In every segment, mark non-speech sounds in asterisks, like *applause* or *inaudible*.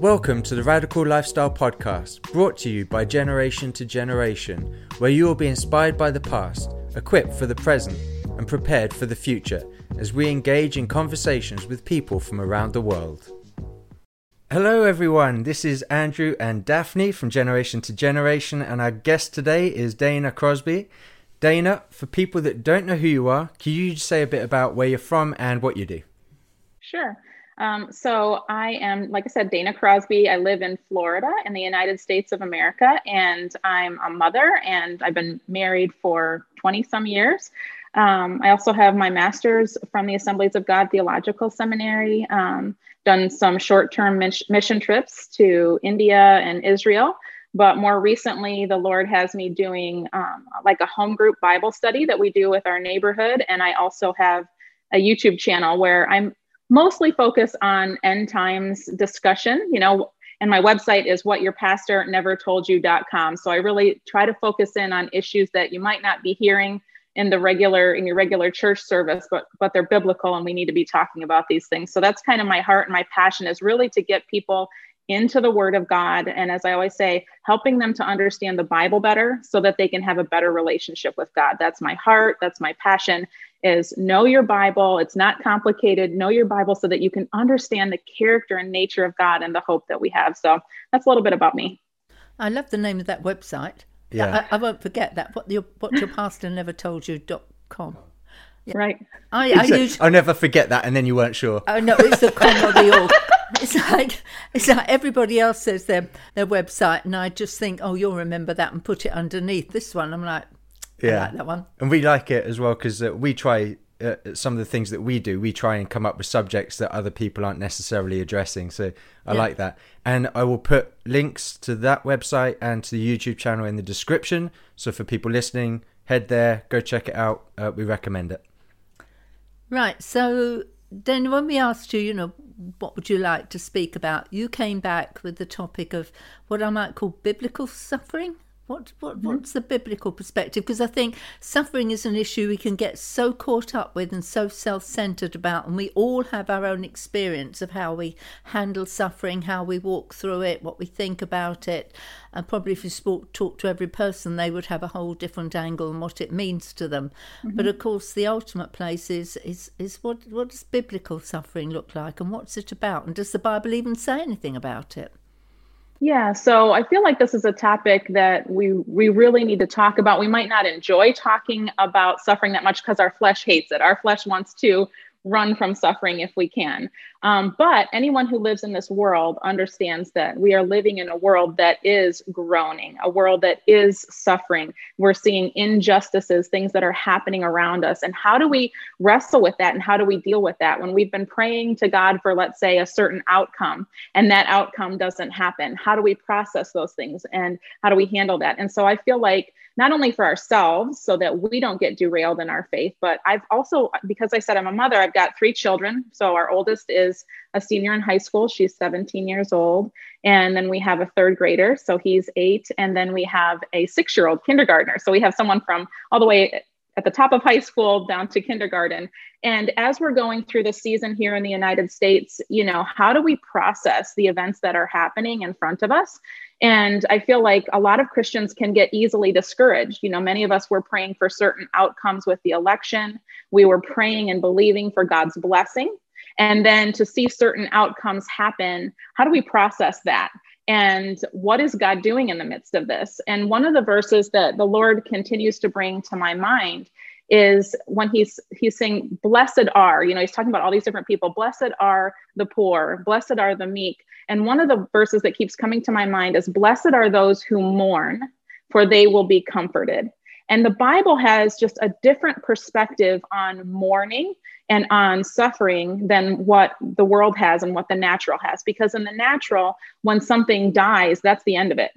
Welcome to the Radical Lifestyle Podcast, brought to you by Generation to Generation, where you will be inspired by the past, equipped for the present, and prepared for the future as we engage in conversations with people from around the world. Hello, everyone. This is Andrew and Daphne from Generation to Generation, and our guest today is Dana Crosby. Dana, for people that don't know who you are, can you just say a bit about where you're from and what you do? Sure. Um, so I am, like I said, Dana Crosby. I live in Florida in the United States of America, and I'm a mother, and I've been married for 20 some years. Um, I also have my master's from the Assemblies of God Theological Seminary, um, done some short term mission trips to India and Israel. But more recently, the Lord has me doing um, like a home group Bible study that we do with our neighborhood. And I also have a YouTube channel where I'm mostly focus on end times discussion, you know, and my website is whatyourpastornevertoldyou.com. So I really try to focus in on issues that you might not be hearing in the regular in your regular church service, but but they're biblical and we need to be talking about these things. So that's kind of my heart and my passion is really to get people into the word of God and as I always say, helping them to understand the Bible better so that they can have a better relationship with God. That's my heart, that's my passion is know your Bible. It's not complicated. Know your Bible so that you can understand the character and nature of God and the hope that we have. So that's a little bit about me. I love the name of that website. Yeah. I, I won't forget that. What your what your pastor never told you dot com. Yeah. *laughs* Right. I, I use, I'll never forget that, and then you weren't sure. Oh no, it's the com or the org. *laughs* It's like it's like everybody else says their their website, and I just think, oh, you'll remember that and put it underneath this one. I'm like, yeah, like that one. And we like it as well because uh, we try uh, some of the things that we do. We try and come up with subjects that other people aren't necessarily addressing. So I yeah. like that. And I will put links to that website and to the YouTube channel in the description. So for people listening, head there, go check it out. Uh, we recommend it. Right. So then when we asked you, you know, what would you like to speak about? You came back with the topic of what I might call biblical suffering. What, what mm-hmm. what's the biblical perspective? Because I think suffering is an issue we can get so caught up with and so self-centered about, and we all have our own experience of how we handle suffering, how we walk through it, what we think about it, and probably if you spoke, talk to every person, they would have a whole different angle on what it means to them. Mm-hmm. But of course, the ultimate place is is is what what does biblical suffering look like, and what's it about, and does the Bible even say anything about it? Yeah, so I feel like this is a topic that we we really need to talk about. We might not enjoy talking about suffering that much because our flesh hates it. Our flesh wants to run from suffering if we can. Um, but anyone who lives in this world understands that we are living in a world that is groaning, a world that is suffering. We're seeing injustices, things that are happening around us. And how do we wrestle with that? And how do we deal with that when we've been praying to God for, let's say, a certain outcome and that outcome doesn't happen? How do we process those things and how do we handle that? And so I feel like not only for ourselves so that we don't get derailed in our faith, but I've also, because I said I'm a mother, I've got three children. So our oldest is a senior in high school. She's 17 years old. And then we have a third grader. So he's eight. And then we have a six year old kindergartner. So we have someone from all the way at the top of high school down to kindergarten. And as we're going through the season here in the United States, you know, how do we process the events that are happening in front of us? And I feel like a lot of Christians can get easily discouraged. You know, many of us were praying for certain outcomes with the election. We were praying and believing for God's blessing. And then to see certain outcomes happen, how do we process that? And what is God doing in the midst of this? And one of the verses that the Lord continues to bring to my mind is when he's he's saying blessed are you know he's talking about all these different people blessed are the poor blessed are the meek and one of the verses that keeps coming to my mind is blessed are those who mourn for they will be comforted and the bible has just a different perspective on mourning and on suffering than what the world has and what the natural has. Because in the natural when something dies that's the end of it.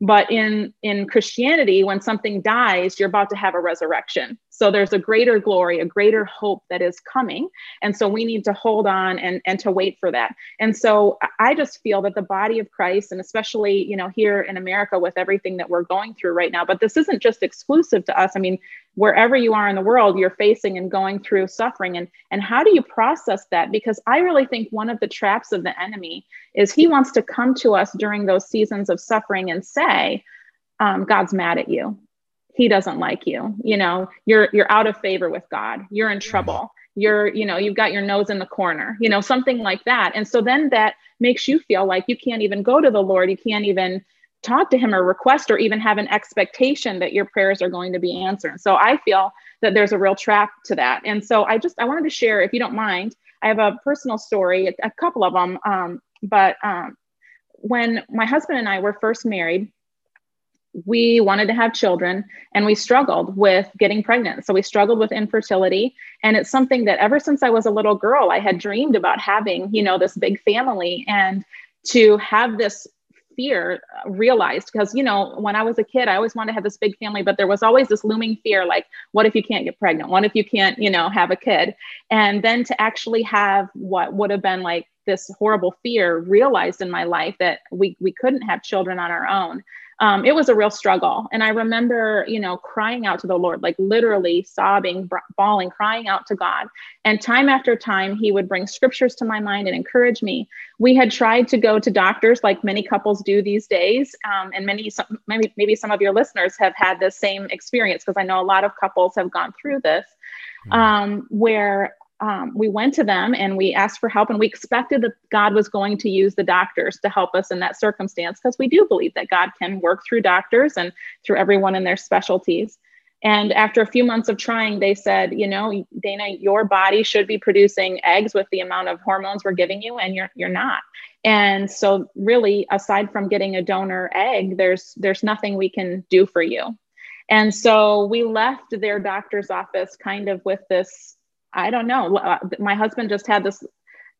But in in christianity when something dies you're about to have a resurrection So there's a greater glory, a greater hope that is coming. And so we need to hold on and, and to wait for that. And so I just feel that the body of Christ, and especially, you know, here in America with everything that we're going through right now, but this isn't just exclusive to us. I mean, wherever you are in the world, you're facing and going through suffering. And, and how do you process that? Because I really think one of the traps of the enemy is he wants to come to us during those seasons of suffering and say, um, God's mad at you he doesn't like you you know you're you're out of favor with god you're in trouble you're you know you've got your nose in the corner you know something like that. And so then that makes you feel like you can't even go to the lord you can't even talk to him or request or even have an expectation that your prayers are going to be answered. So i feel that there's a real trap to that. And so i just i wanted to share if you don't mind i have a personal story a couple of them um, but um, when my husband and i were first married we wanted to have children and we struggled with getting pregnant. So we struggled with infertility. And it's something that ever since I was a little girl, I had dreamed about having, you know, this big family and to have this fear realized because you know when i was a kid i always wanted to have this big family but there was always this looming fear like what if you can't get pregnant what if you can't you know have a kid and then to actually have what would have been like this horrible fear realized in my life that we we couldn't have children on our own um, it was a real struggle. And I remember, you know, crying out to the Lord, like literally sobbing, bawling, crying out to God. And time after time, He would bring scriptures to my mind and encourage me. We had tried to go to doctors, like many couples do these days, um, and many, some, maybe, maybe some of your listeners have had the same experience because I know a lot of couples have gone through this, mm-hmm. um, where um, we went to them and we asked for help and we expected that god was going to use the doctors to help us in that circumstance because we do believe that god can work through doctors and through everyone in their specialties. And after a few months of trying they said you know dana your body should be producing eggs with the amount of hormones we're giving you and you're you're not. And so really aside from getting a donor egg there's there's nothing we can do for you. And so we left their doctor's office kind of with this I don't know. Uh, my husband just had this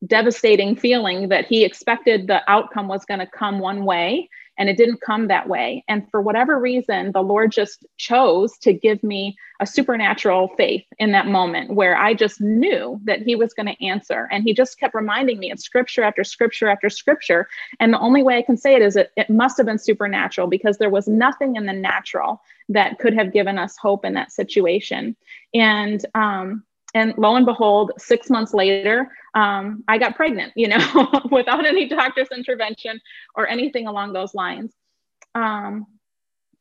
devastating feeling that he expected the outcome was going to come one way and it didn't come that way. And for whatever reason, the Lord just chose to give me a supernatural faith in that moment where I just knew that He was going to answer. And He just kept reminding me of scripture after scripture after scripture. And the only way I can say it is that it must have been supernatural because there was nothing in the natural that could have given us hope in that situation. And, um, and lo and behold six months later um, i got pregnant you know *laughs* without any doctor's intervention or anything along those lines um,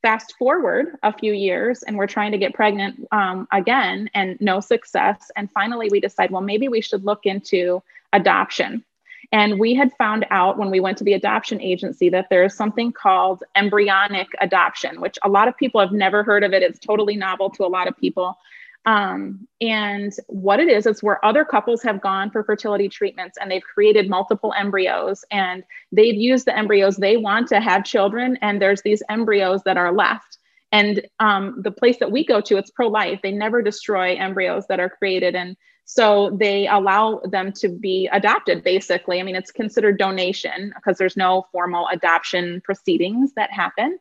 fast forward a few years and we're trying to get pregnant um, again and no success and finally we decide well maybe we should look into adoption and we had found out when we went to the adoption agency that there is something called embryonic adoption, which a lot of people have never heard of it. It's totally novel to a lot of people. Um, and what it is, it's where other couples have gone for fertility treatments and they've created multiple embryos and they've used the embryos they want to have children. And there's these embryos that are left. And um, the place that we go to, it's pro life. They never destroy embryos that are created. And so they allow them to be adopted, basically. I mean, it's considered donation because there's no formal adoption proceedings that happen.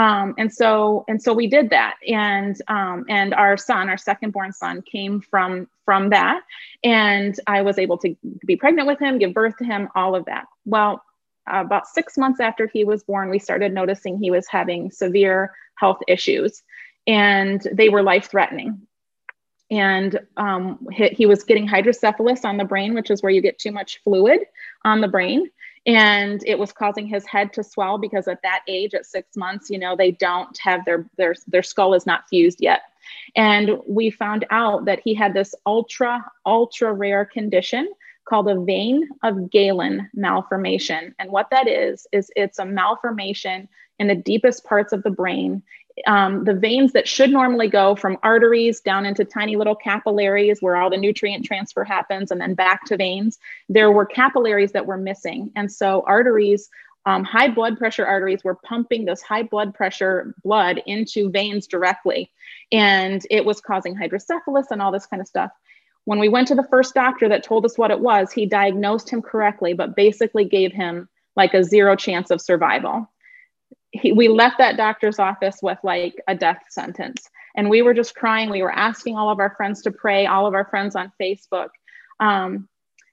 Um, and so and so we did that. And um, and our son our second born son came from from that. And i was able to be pregnant with him give birth to him all of that. Well about six months after he was born we started noticing he was having severe health issues. And they were life threatening and um, he, he was getting hydrocephalus on the brain which is where you get too much fluid on the brain and it was causing his head to swell because at that age at six months you know they don't have their their their skull is not fused yet. And we found out that he had this ultra ultra rare condition called a vein of Galen malformation. And what that is is it's a malformation in the deepest parts of the brain um, the veins that should normally go from arteries down into tiny little capillaries where all the nutrient transfer happens and then back to veins, there were capillaries that were missing. And so arteries, um, high blood pressure arteries were pumping this high blood pressure blood into veins directly. And it was causing hydrocephalus and all this kind of stuff. When we went to the first doctor that told us what it was, he diagnosed him correctly, but basically gave him like a zero chance of survival he, we left that doctor's office with like a death sentence. And we were just crying. We were asking all of our friends to pray, all of our friends on Facebook. Um,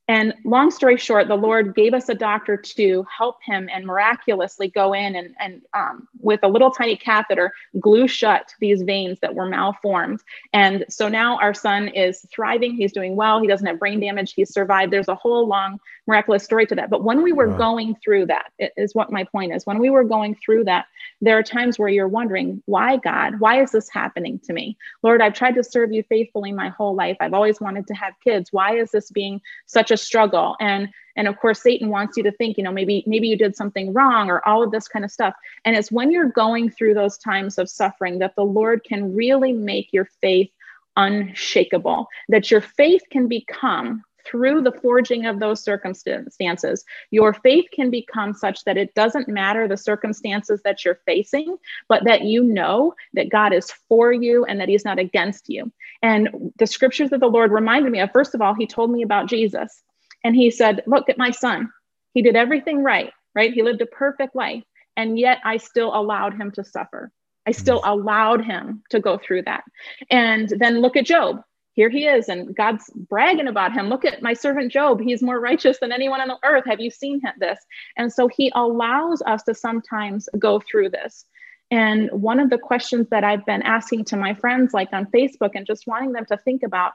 and long story short, the Lord gave us a doctor to help him and miraculously go in and, and um, with a little tiny catheter, glue shut these veins that were malformed. And so now our son is thriving. He's doing well. He doesn't have brain damage. He's survived. There's a whole long miraculous story to that. But when we were wow. going through that, is what my point is. When we were going through that, there are times where you're wondering, why, God? Why is this happening to me? Lord, I've tried to serve you faithfully my whole life. I've always wanted to have kids. Why is this being such a struggle and and of course satan wants you to think you know maybe maybe you did something wrong or all of this kind of stuff and it's when you're going through those times of suffering that the lord can really make your faith unshakable that your faith can become through the forging of those circumstances, your faith can become such that it doesn't matter the circumstances that you're facing, but that you know that God is for you and that He's not against you. And the scriptures that the Lord reminded me of, first of all, He told me about Jesus. And He said, Look at my son. He did everything right, right? He lived a perfect life. And yet I still allowed him to suffer. I still mm. allowed him to go through that. And then look at Job here he is and god's bragging about him. Look at my servant job. He's more righteous than anyone on the earth. Have you seen this? And so he allows us to sometimes go through this. And one of the questions that i've been asking to my friends like on facebook and just wanting them to think about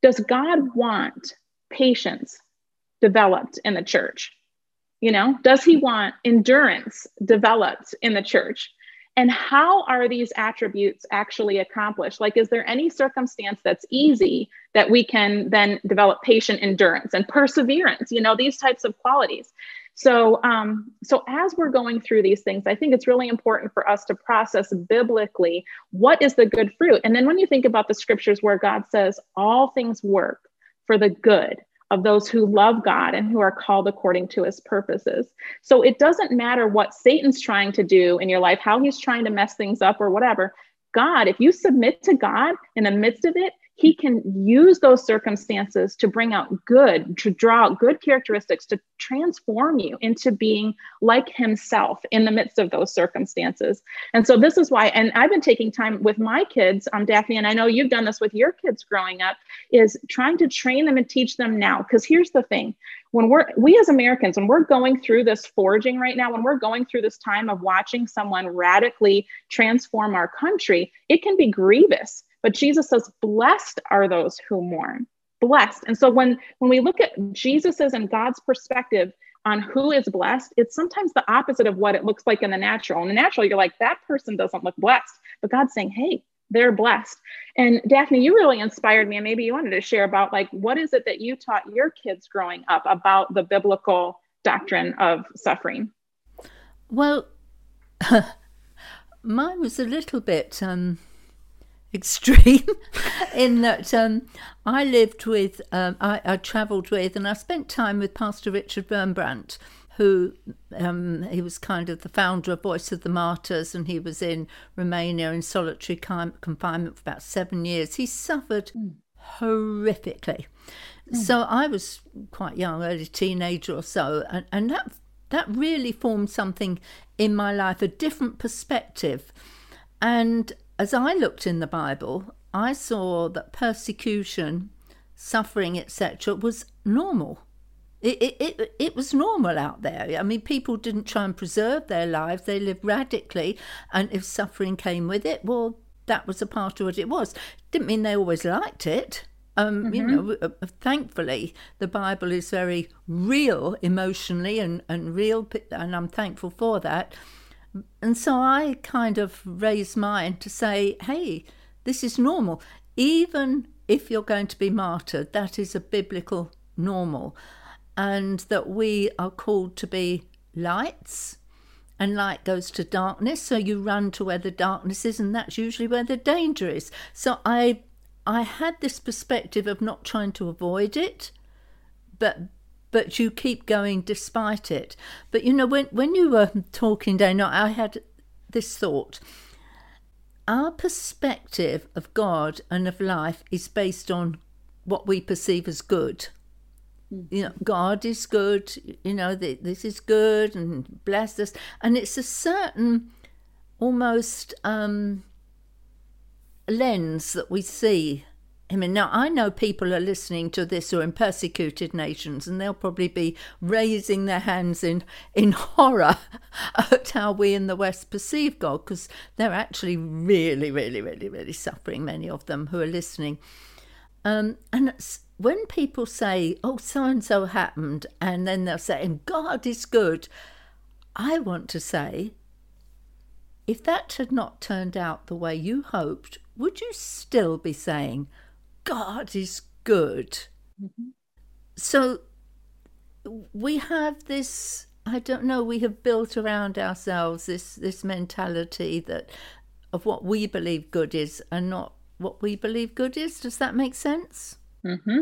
does god want patience developed in the church? You know does he want endurance developed in the church and how are these attributes actually accomplished? Like, is there any circumstance that's easy that we can then develop patient endurance and perseverance? You know, these types of qualities. So, um, so as we're going through these things, I think it's really important for us to process biblically what is the good fruit. And then when you think about the scriptures where God says all things work for the good of those who love God and who are called according to his purposes. So it doesn't matter what Satan's trying to do in your life, how he's trying to mess things up or whatever. God, if you submit to God in the midst of it, he can use those circumstances to bring out good, to draw out good characteristics, to transform you into being like himself in the midst of those circumstances. And so this is why, and I've been taking time with my kids, um, Daphne, and I know you've done this with your kids growing up, is trying to train them and teach them now. Because here's the thing when we're we as Americans, when we're going through this forging right now, when we're going through this time of watching someone radically transform our country, it can be grievous but Jesus says, blessed are those who mourn. Blessed. And so when when we look at Jesus's and God's perspective on who is blessed, it's sometimes the opposite of what it looks like in the natural. In the natural, you're like, that person doesn't look blessed. But God's saying, hey, they're blessed. And Daphne, you really inspired me. And maybe you wanted to share about like what is it that you taught your kids growing up about the biblical doctrine of suffering? Well, *laughs* mine was a little bit um extreme *laughs* in that um, I lived with, um, I, I travelled with, and I spent time with Pastor Richard Wurmbrand, who um, he was kind of the founder of Voice of the Martyrs, and he was in Romania in solitary confinement for about seven years. He suffered mm. horrifically. Mm. So I was quite young, early teenager or so, and, and that that really formed something in my life, a different perspective. And as I looked in the Bible, I saw that persecution, suffering, etc., was normal. It, it, it, it was normal out there. I mean, people didn't try and preserve their lives, they lived radically. And if suffering came with it, well, that was a part of what it was. Didn't mean they always liked it. Um, mm-hmm. You know, uh, uh, thankfully, the Bible is very real emotionally and, and real, and I'm thankful for that. And so I kind of raised mine to say, hey, this is normal. Even if you're going to be martyred, that is a biblical normal. And that we are called to be lights, and light goes to darkness. So you run to where the darkness is, and that's usually where the danger is. So I I had this perspective of not trying to avoid it, but but you keep going despite it. But you know, when, when you were talking, Dana, I had this thought. Our perspective of God and of life is based on what we perceive as good. You know, God is good, you know, this is good and bless us. And it's a certain almost um, lens that we see him mean, Now, I know people are listening to this who are in persecuted nations, and they'll probably be raising their hands in, in *laughs* horror at how we in the West perceive God, because they're actually really, really, really, really suffering, many of them who are listening. Um, and when people say, oh, so and so happened, and then they'll say, and God is good, I want to say, if that had not turned out the way you hoped, would you still be saying, God is good? Mm-hmm. So we have this, I don't know, we have built around ourselves this, this mentality that of what we believe good is and not what we believe good is. Does that make sense? Mm-hmm.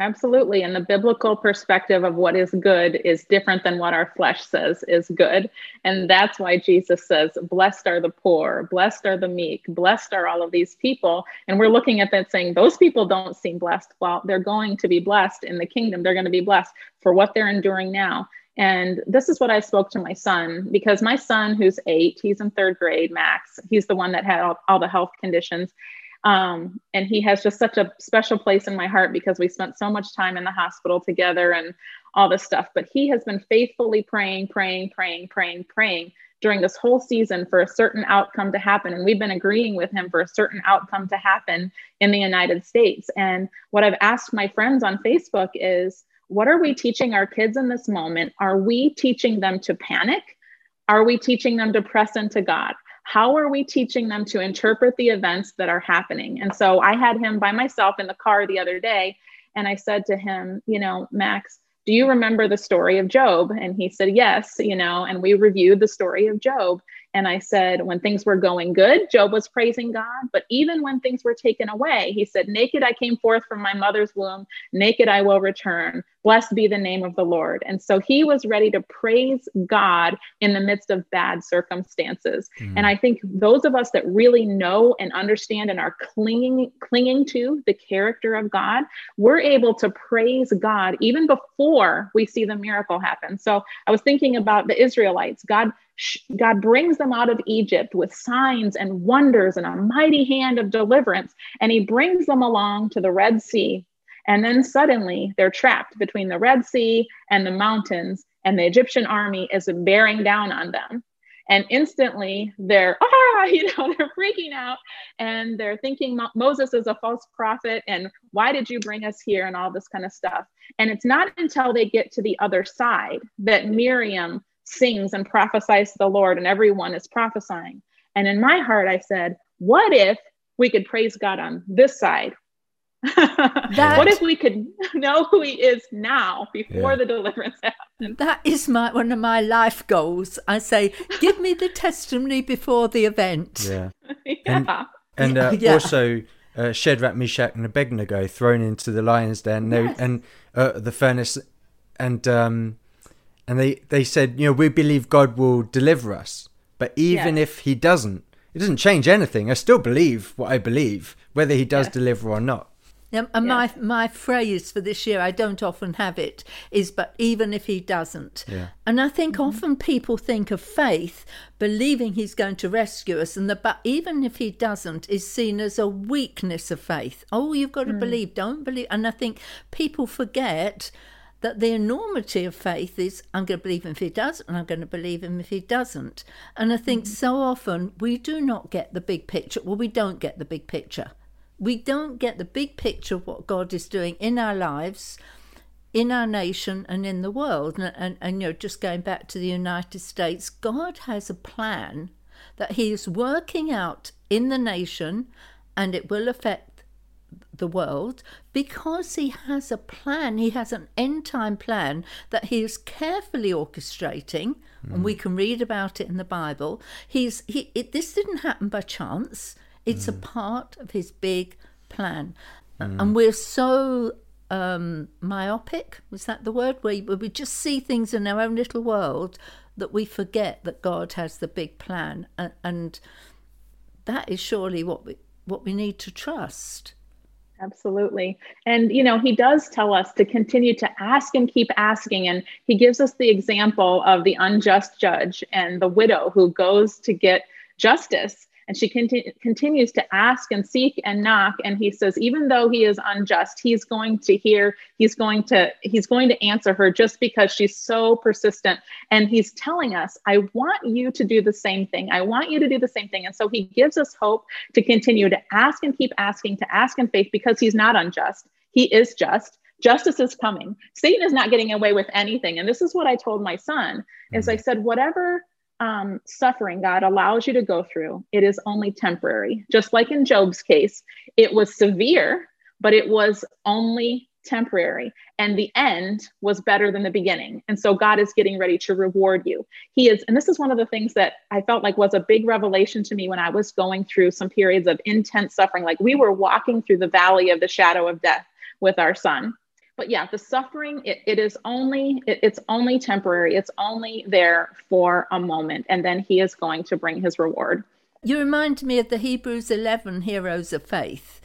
Absolutely. And the biblical perspective of what is good is different than what our flesh says is good. And that's why Jesus says, Blessed are the poor, blessed are the meek, blessed are all of these people. And we're looking at that saying, Those people don't seem blessed. Well, they're going to be blessed in the kingdom. They're going to be blessed for what they're enduring now. And this is what I spoke to my son because my son, who's eight, he's in third grade, Max, he's the one that had all, all the health conditions. Um, and he has just such a special place in my heart because we spent so much time in the hospital together and all this stuff. But he has been faithfully praying, praying, praying, praying, praying during this whole season for a certain outcome to happen. And we've been agreeing with him for a certain outcome to happen in the United States. And what I've asked my friends on Facebook is, what are we teaching our kids in this moment? Are we teaching them to panic? Are we teaching them to press into God? How are we teaching them to interpret the events that are happening? And so I had him by myself in the car the other day, and I said to him, you know, Max, do you remember the story of Job? And he said, yes, you know, and we reviewed the story of Job. And I said, when things were going good, Job was praising God. But even when things were taken away, he said, Naked I came forth from my mother's womb, naked I will return. Blessed be the name of the Lord. And so he was ready to praise God in the midst of bad circumstances. Mm. And I think those of us that really know and understand and are clinging, clinging to the character of God, we're able to praise God even before we see the miracle happen. So I was thinking about the Israelites. God God brings them out of Egypt with signs and wonders and a mighty hand of deliverance. And he brings them along to the Red Sea. And then suddenly they're trapped between the Red Sea and the mountains, and the Egyptian army is bearing down on them. And instantly they're, *laughs* ah, you know, they're freaking out and they're thinking Moses is a false prophet. And why did you bring us here? And all this kind of stuff. And it's not until they get to the other side that Miriam sings and prophesies to the Lord, and everyone is prophesying. And in my heart, I said, What if we could praise God on this side? *laughs* that, what if we could *laughs* know who He is now before yeah. the deliverance happens? That is my one of my life goals. I say, give me the testimony before the event. Yeah, *laughs* yeah. and, and uh, yeah. also uh, Shadrach, Meshach, and Abednego thrown into the lion's den, yes. and uh, the furnace, and um, and they they said, you know, we believe God will deliver us, but even yeah. if He doesn't, it doesn't change anything. I still believe what I believe, whether He does yeah. deliver or not. Yeah, and my my phrase for this year, I don't often have it, is "but even if he doesn't." Yeah. And I think mm-hmm. often people think of faith, believing he's going to rescue us, and the "but even if he doesn't" is seen as a weakness of faith. Oh, you've got to mm. believe, don't believe. And I think people forget that the enormity of faith is I'm going to believe him if he does, and I'm going to believe him if he doesn't. And I think mm-hmm. so often we do not get the big picture. Well, we don't get the big picture. We don't get the big picture of what God is doing in our lives, in our nation, and in the world. And, and, and you know, just going back to the United States, God has a plan that He is working out in the nation, and it will affect the world because he has a plan. He has an end time plan that he is carefully orchestrating, mm. and we can read about it in the Bible. He's he. It, this didn't happen by chance. It's mm. a part of his big plan, mm. and we're so um, myopic. Was that the word? Where we just see things in our own little world that we forget that God has the big plan, and, and that is surely what we what we need to trust. Absolutely. And, you know, he does tell us to continue to ask and keep asking. And he gives us the example of the unjust judge and the widow who goes to get justice. And she conti- continues to ask and seek and knock. And he says, even though he is unjust, he's going to hear, he's going to, he's going to answer her just because she's so persistent. And he's telling us, I want you to do the same thing. I want you to do the same thing. And so he gives us hope to continue to ask and keep asking, to ask in faith because he's not unjust. He is just justice is coming satan is not getting away with anything and this is what i told my son is i mm-hmm. said whatever um, suffering God allows you to go through, it is only temporary. Just like in Job's case, it was severe, but it was only temporary. And the end was better than the beginning. And so God is getting ready to reward you. He is, and this is one of the things that I felt like was a big revelation to me when I was going through some periods of intense suffering. Like we were walking through the valley of the shadow of death with our son but yeah the suffering it, it is only it, it's only temporary. It's only there for a moment and then he is going to bring his reward. You remind me of the hebrews 11 heroes of faith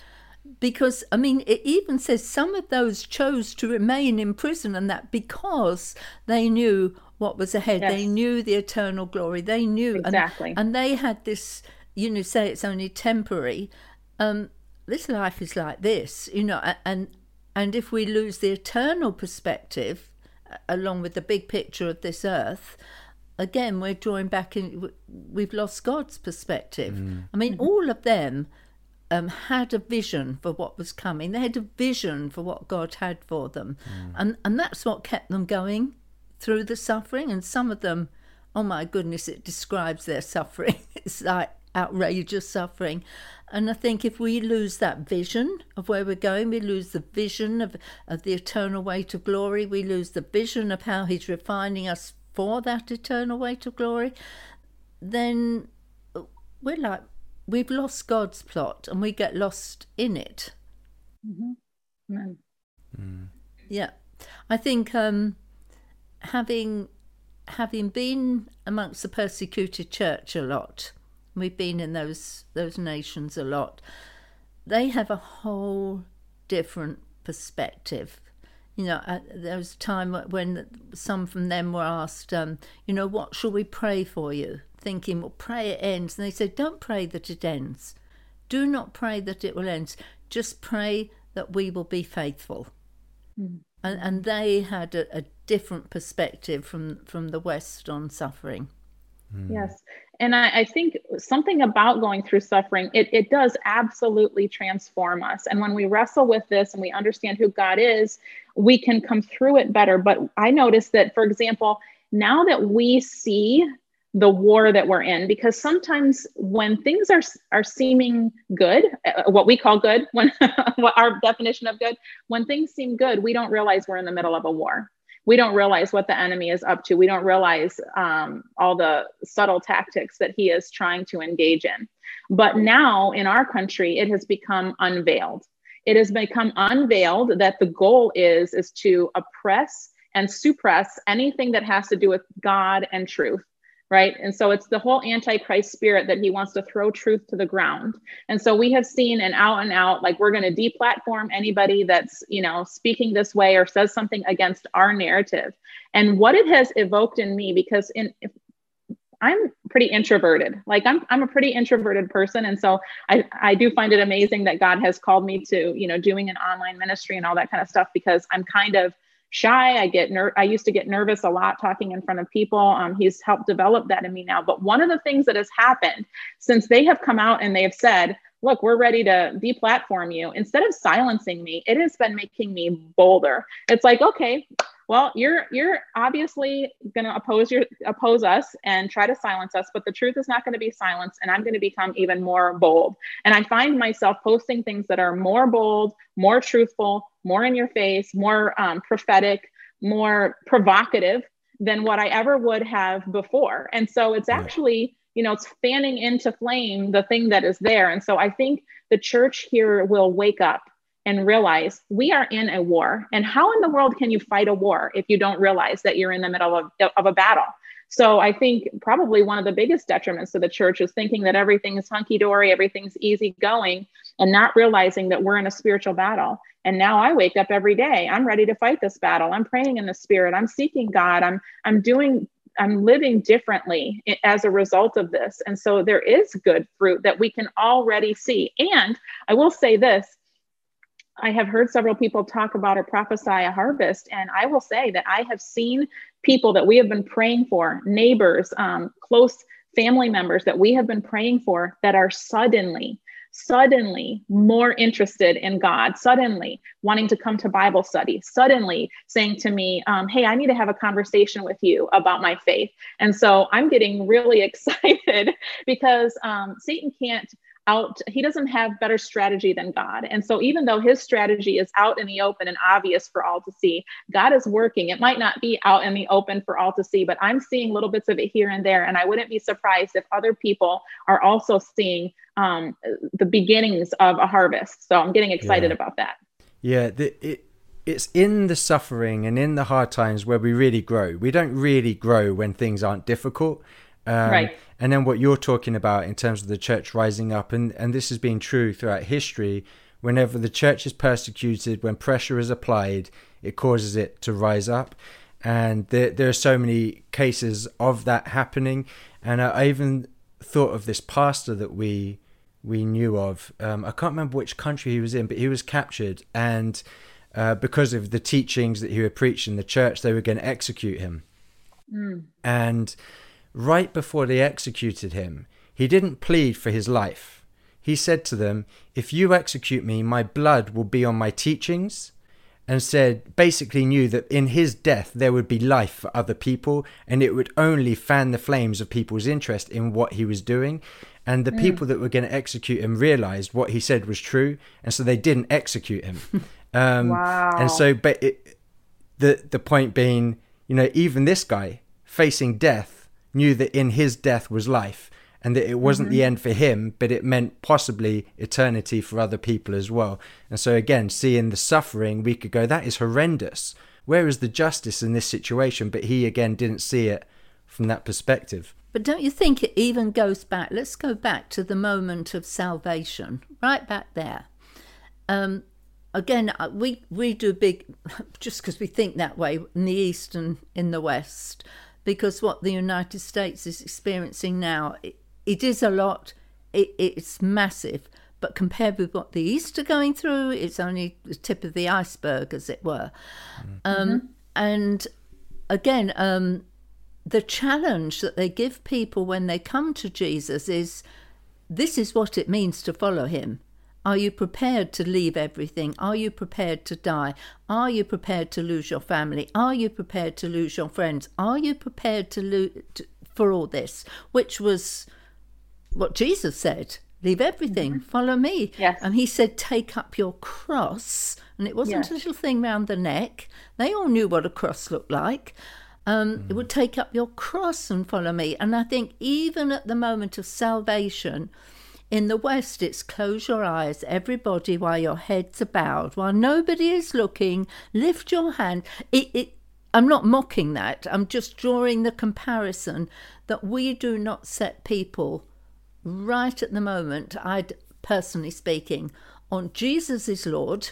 because i mean it even says some of those chose to remain in prison and that because they knew what was ahead. Yes. they knew the eternal glory. They knew exactly. and, and they had this you know say it's only temporary. Um this life is like this, you know, and and if we lose the eternal perspective, along with the big picture of this earth, again, we're drawing back in, we've lost God's perspective. Mm. I mean, all of them um, had a vision for what was coming, they had a vision for what God had for them. Mm. And, and that's what kept them going through the suffering. And some of them, oh my goodness, it describes their suffering. *laughs* it's like outrageous suffering. And I think if we lose that vision of where we're going, we lose the vision of, of the eternal weight of glory, we lose the vision of how He's refining us for that eternal weight of glory, then we're like, we've lost God's plot and we get lost in it. Mm-hmm. Mm. Yeah. I think um, having having been amongst the persecuted church a lot, We've been in those those nations a lot. They have a whole different perspective. You know, uh, there was a time when some from them were asked, um, you know, what shall we pray for you? Thinking, well, pray it ends. And they said, don't pray that it ends. Do not pray that it will end. Just pray that we will be faithful. Mm. And, and they had a, a different perspective from, from the West on suffering. Mm. Yes. And I, I, think something about going through suffering, it, it does absolutely transform us. And when we wrestle with this and we understand who God is, we can come through it better. But I noticed that, for example, now that we see the war that we're in, because sometimes when things are are seeming good, uh, what we call good, *laughs* when what our definition of good, when things seem good, we don't realize we're in the middle of a war we don't realize what the enemy is up to. We don't realize um, all the subtle tactics that he is trying to engage in. But now in our country, it has become unveiled. It has become unveiled that the goal is is to oppress and suppress anything that has to do with God and truth right? And so it's the whole antichrist spirit that he wants to throw truth to the ground. And so we have seen an out and out like we're going to deplatform anybody that's, you know, speaking this way or says something against our narrative. And what it has evoked in me because in I'm pretty introverted. Like I'm I'm a pretty introverted person and so I I do find it amazing that God has called me to, you know, doing an online ministry and all that kind of stuff because I'm kind of shy. I get ner- I used to get nervous a lot talking in front of people. Um, he's helped develop that in me now. But one of the things that has happened since they have come out and they have said, look, we're ready to deplatform you. Instead of silencing me, it has been making me bolder. It's like, okay, well, you're you're obviously going to oppose your oppose us and try to silence us, but the truth is not going to be silenced, and I'm going to become even more bold. And I find myself posting things that are more bold, more truthful, more in your face, more um, prophetic, more provocative than what I ever would have before. And so it's actually you know, it's fanning into flame the thing that is there. And so I think the church here will wake up and realize we are in a war. And how in the world can you fight a war if you don't realize that you're in the middle of, of a battle? So I think probably one of the biggest detriments to the church is thinking that everything is hunky dory, everything's easy going, and not realizing that we're in a spiritual battle. And now I wake up every day. I'm ready to fight this battle. I'm praying in the spirit. I'm seeking God. I'm I'm doing I'm living differently as a result of this. And so there is good fruit that we can already see. And I will say this I have heard several people talk about or prophesy a harvest. And I will say that I have seen people that we have been praying for, neighbors, um, close family members that we have been praying for that are suddenly suddenly more interested in God, suddenly wanting to come to Bible study, suddenly saying to me, um, Hey, I need to have a conversation with you about my faith. And so I'm getting really *laughs* excited because um, Satan can't out he doesn't have better strategy than god. And so even though his strategy is out in the open and obvious for all to see god is working. It might not be out in the open for all to see but i'm seeing little bits of it here and there. And i wouldn't be surprised if other people are also seeing um, the beginnings of a harvest. So i'm getting excited yeah. about that. Yeah the, it, it's in the suffering and in the hard times where we really grow. We don't really grow when things aren't difficult. Um, right. And then what you're talking about in terms of the church rising up, and, and this has been true throughout history, whenever the church is persecuted, when pressure is applied, it causes it to rise up. And there, there are so many cases of that happening. And I, I even thought of this pastor that we we knew of. Um, I can't remember which country he was in, but he was captured, and uh, because of the teachings that he would preach in the church, they were going to execute him. Mm. And right before they executed him, he didn't plead for his life. He said to them, If you execute me, my blood will be on my teachings. And said, basically knew that in his death there would be life for other people and it would only fan the flames of people's interest in what he was doing. And the mm. people that were going to execute him realized what he said was true. And so they didn't execute him. *laughs* Um, wow. And so, but it, the, the point being, you know, even this guy facing death knew that in his death was life and that it wasn't mm-hmm. the end for him, but it meant possibly eternity for other people as well. And so, again, seeing the suffering, we could go, that is horrendous. Where is the justice in this situation? But he, again, didn't see it from that perspective. But don't you think it even goes back? Let's go back to the moment of salvation, right back there. Um, again, uh, we, we do big, *laughs* just because we think that way in the East and in the West because what the United States is experiencing now, it, it is a lot, it, it's massive, but compared with what the East are going through, it's only the tip of the iceberg, as it were. Mm-hmm. Um, and again, um, the challenge that they give people when they come to Jesus is this is what it means to follow him. Are you prepared to leave everything? Are you prepared to die? Are you prepared to lose your family? Are you prepared to lose your friends? Are you prepared to lose for all this? Which was what Jesus said. Leave everything, mm-hmm. follow me. Yes. And he said, Take up your cross. And it wasn't yes. a little thing round the neck. They all knew what a cross looked like. Um, mm. It would take up your cross and follow me. And I think even at the moment of salvation, in the West, it's close your eyes, everybody, while your heads are bowed, while nobody is looking. Lift your hand. It, it, I'm not mocking that. I'm just drawing the comparison that we do not set people right at the moment, I'd personally speaking, on Jesus is Lord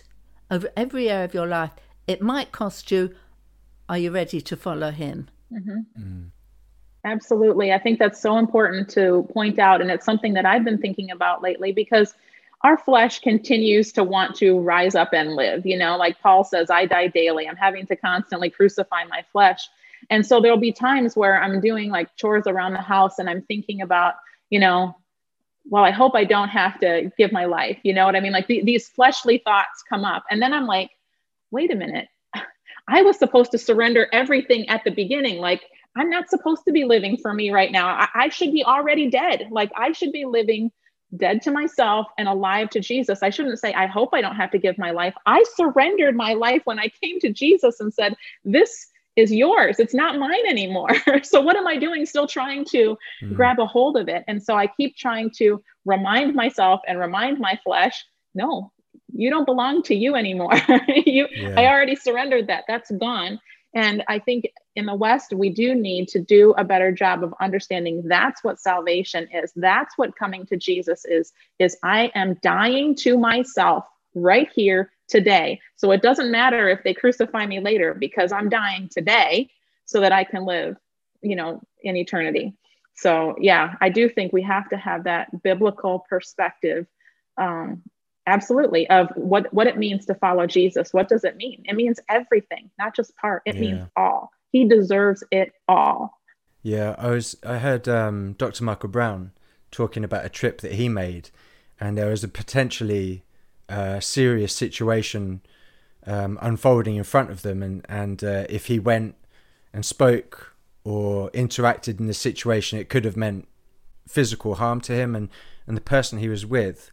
over every area of your life. It might cost you. Are you ready to follow Him? Mm-hmm. Mm. Absolutely. I think that's so important to point out. And it's something that I've been thinking about lately because our flesh continues to want to rise up and live. You know, like Paul says, I die daily. I'm having to constantly crucify my flesh. And so there'll be times where I'm doing like chores around the house and I'm thinking about, you know, well, I hope I don't have to give my life. You know what I mean? Like these fleshly thoughts come up. And then I'm like, wait a minute. *laughs* I was supposed to surrender everything at the beginning. Like, I'm not supposed to be living for me right now. I, I, should be already dead. Like I should be living dead to myself and alive to Jesus. I shouldn't say, I hope I don't have to give my life. I surrendered my life when I came to Jesus and said, This is yours. It's not mine anymore. *laughs* so what am I doing? Still trying to mm. grab a hold of it. And so I keep trying to remind myself and remind my flesh, no, you don't belong to you anymore. *laughs* you yeah. I already surrendered that. That's gone. And I think in the West, we do need to do a better job of understanding that's what salvation is. That's what coming to Jesus is, is I am dying to myself right here today. So it doesn't matter if they crucify me later because I'm dying today so that I can live you know, in eternity. So, yeah, I do think we have to have that biblical perspective. Um, absolutely of what what it means to follow jesus. What does it mean? It means everything not just part. It yeah. means all. He deserves it all. Yeah i was i heard um, dr michael brown talking about a trip that he made and there was a potentially uh, serious situation um, unfolding in front of them and and uh, if he went and spoke or interacted in the situation it could have meant physical harm to him and and the person he was with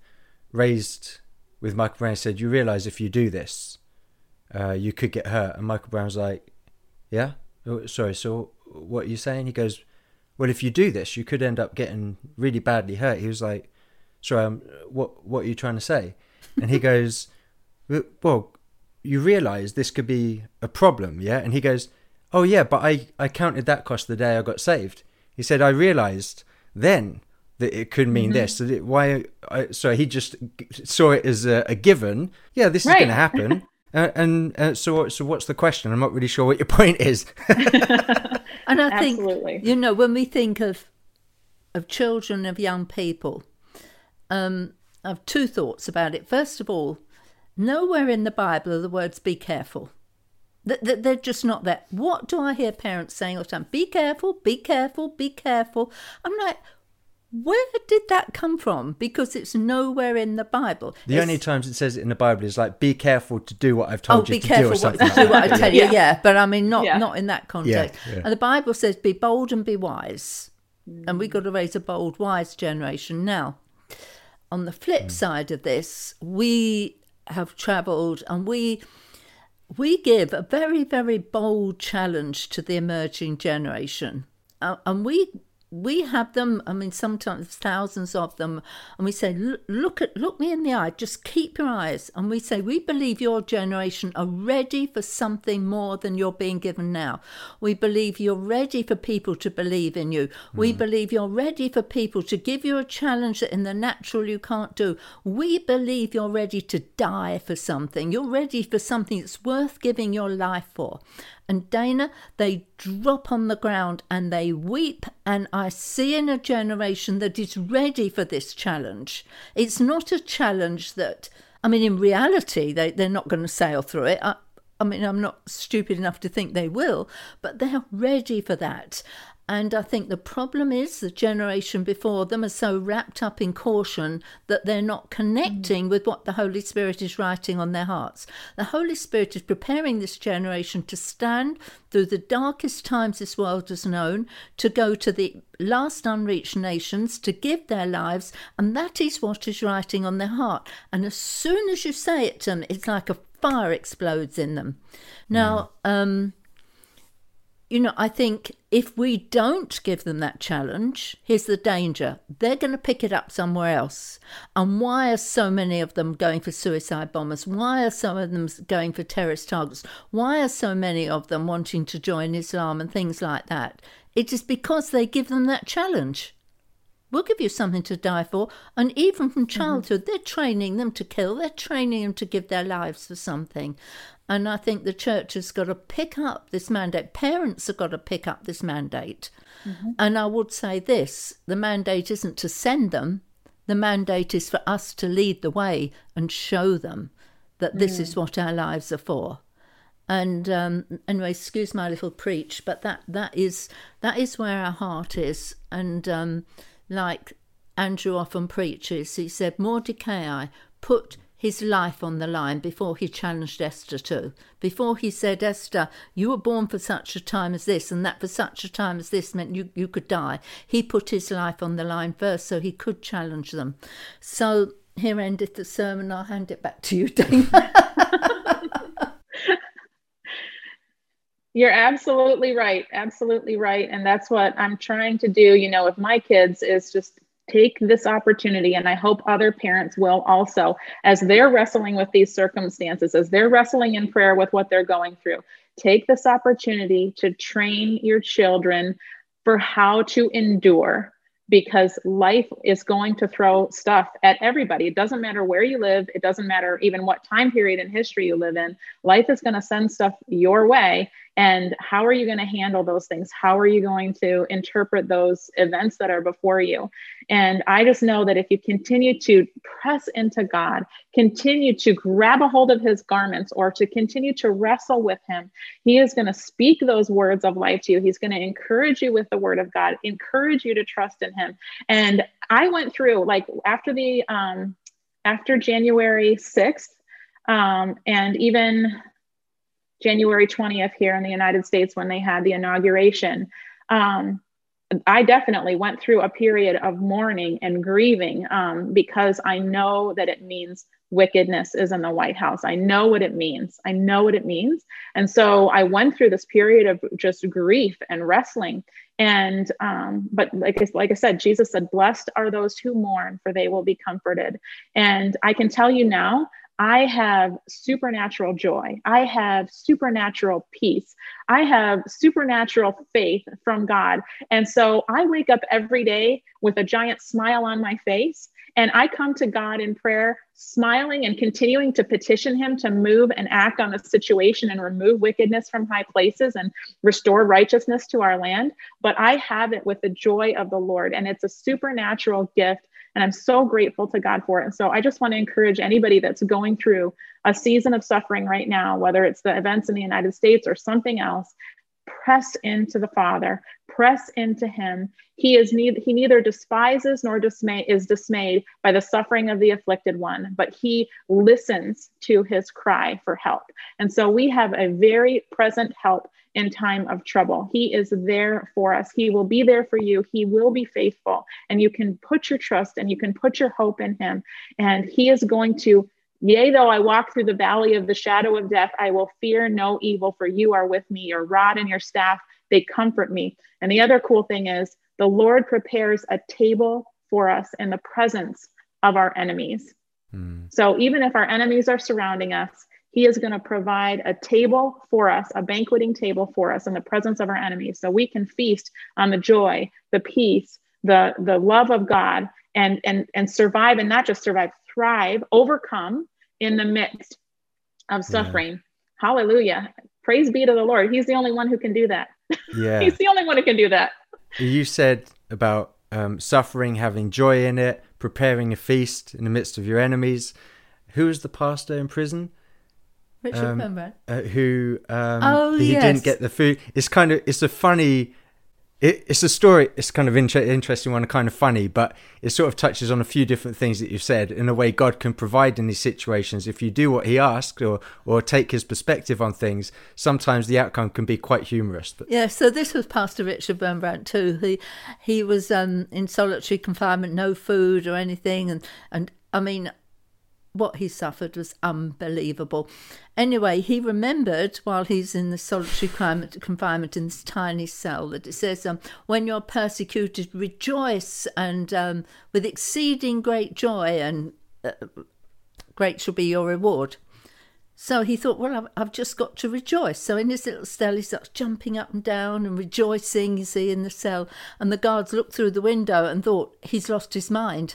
raised with Michael Brown said, "You realize if you do this, uh, you could get hurt." And Michael Brown's like, "Yeah, oh, sorry. So what are you saying?" He goes, "Well, if you do this, you could end up getting really badly hurt." He was like, "Sorry, um, what what are you trying to say?" And he *laughs* goes, "Well, you realize this could be a problem, yeah?" And he goes, "Oh yeah, but I I counted that cost the day I got saved." He said, "I realized then." That it could mean mm-hmm. this. So why? I, so he just saw it as a, a given. Yeah, this is going to happen. *laughs* uh, and uh, so, so what's the question? I'm not really sure what your *laughs* point is. *laughs* and I think Absolutely. you know when we think of of children of young people, um, I have two thoughts about it. First of all, nowhere in the Bible are the words "be careful." They're just not there. What do I hear parents saying all the time? Be careful, be careful, be careful. I'm like, where did that come from? Because it's nowhere in the Bible. The it's, only times it says it in the Bible is like, "Be careful to do what I've told oh, you to do," or something. What, do what I tell you. Yeah. yeah, but I mean, not yeah. not in that context. Yeah, and the Bible says, "Be bold and be wise," mm. and we got to raise a bold, wise generation. Now, on the flip mm. side of this, we have travelled and we we give a very very bold challenge to the emerging generation, uh, and we we have them i mean sometimes thousands of them and we say look at look me in the eye just keep your eyes. And we say we believe your generation are ready for something more than you're being given now. We believe you're ready for people to believe in you. We mm. believe you're ready for people to give you a challenge that in the natural you can't do. We believe you're ready to die for something. You're ready for something that's worth giving your life for and Dana, they drop on the ground and they weep. And I see in a generation that is ready for this challenge. It's not a challenge that, I mean, in reality, they, they're not going to sail through it. I, I mean, I'm not stupid enough to think they will, but they're ready for that. And I think the problem is the generation before them are so wrapped up in caution that they're not connecting mm. with what the Holy Spirit is writing on their hearts. The Holy Spirit is preparing this generation to stand through the darkest times this world has known, to go to the last unreached nations, to give their lives, and that is what is writing on their heart. And as soon as you say it to them, it's like a fire explodes in them. Now, mm. um, you know, I think if we don't give them that challenge, here's the danger. They're going to pick it up somewhere else. And why are so many of them going for suicide bombers? Why are some of them going for terrorist targets? Why are so many of them wanting to join Islam and things like that? It is because they give them that challenge. We'll give you something to die for. And even from mm-hmm. childhood, mm-hmm. they're training them to kill, they're training them to give their lives for something. And I think the church has got to pick up this mandate. Parents have got to pick up this mandate. Mm-hmm. And I would say this the mandate isn't to send them, the mandate is for us to lead the way and show them that this mm. is what our lives are for. And um, anyway, excuse my little preach, but that, that is that is where our heart is. And um, like Andrew often preaches, he said, Mordecai put his life on the line before he challenged Esther to. Before he said, Esther, you were born for such a time as this, and that for such a time as this meant you, you could die. He put his life on the line first so he could challenge them. So here endeth the sermon. I'll hand it back to you, Dana. *laughs* You're absolutely right. Absolutely right. And that's what I'm trying to do, you know, with my kids is just take this opportunity and i hope other parents will also as they're wrestling with these circumstances as they're wrestling in prayer with what they're going through take this opportunity to train your children for how to endure because life is going to throw stuff at everybody. It doesn't matter where you live, it doesn't matter even what time period in history you live in. Life is going to send stuff your way. And how are you going to handle those things? How are you going to interpret those events that are before you? And I just know that if you continue to press into God, continue to grab a hold of his garments, or to continue to wrestle with him, he is going to speak those words of life to you. He's going to encourage you with the word of God, encourage you to trust in him. And I went through, like, after the, um, after January 6th, um, and even January 20th here in the United States when they had the inauguration. Um, I definitely went through a period of mourning and grieving um, because I know that it means wickedness is in the White House. I know what it means. I know what it means. And so I went through this period of just grief and wrestling. And um, but like like I said, Jesus said, "Blessed are those who mourn, for they will be comforted." And I can tell you now I have supernatural joy. I have supernatural peace. I have supernatural faith from God. And so I wake up every day with a giant smile on my face. And I come to God in prayer, smiling and continuing to petition Him to move and act on the situation and remove wickedness from high places and restore righteousness to our land. But I have it with the joy of the Lord. And it's a supernatural gift and I'm so grateful to God for it. And so I just want to encourage anybody that's going through a season of suffering right now, whether it's the events in the United States or something else, press into the Father, press into Him. He is neither he neither despises nor dismay is dismayed by the suffering of the afflicted one, but he listens to his cry for help. And so we have a very present help in time of trouble. He is there for us. He will be there for you. He will be faithful. And you can put your trust and you can put your hope in him. And he is going to, yea, though I walk through the valley of the shadow of death, I will fear no evil, for you are with me. Your rod and your staff, they comfort me. And the other cool thing is, the Lord prepares a table for us in the presence of our enemies. Mm. So even if our enemies are surrounding us, he is going to provide a table for us, a banqueting table for us in the presence of our enemies. So we can feast on the joy, the peace, the, the love of God and, and, and survive and not just survive, thrive, overcome in the midst of suffering. Yeah. Hallelujah. Praise be to the Lord. He's the only one who can do that. Yeah. *laughs* He's the only one who can do that. You said about um, suffering, having joy in it, preparing a feast in the midst of your enemies. Who is the pastor in prison? Richard um, uh, who um, oh, he yes. didn't get the food. It's kind of it's a funny. It, it's a story. It's kind of inter- interesting one, kind of funny, but it sort of touches on a few different things that you've said. In a way, God can provide in these situations if you do what He asks or or take His perspective on things. Sometimes the outcome can be quite humorous. But... Yeah. So this was Pastor Richard Wurmbrand too. He he was um, in solitary confinement, no food or anything, and and I mean what he suffered was unbelievable. Anyway, he remembered while he's in the solitary confinement in this tiny cell that it says, um, When you're persecuted, rejoice, and um, with exceeding great joy, and uh, great shall be your reward. So he thought, well, I've, I've, just got to rejoice. So in his little cell, he starts jumping up and down and rejoicing, you see, in the cell. And the guards looked through the window and thought, he's lost his mind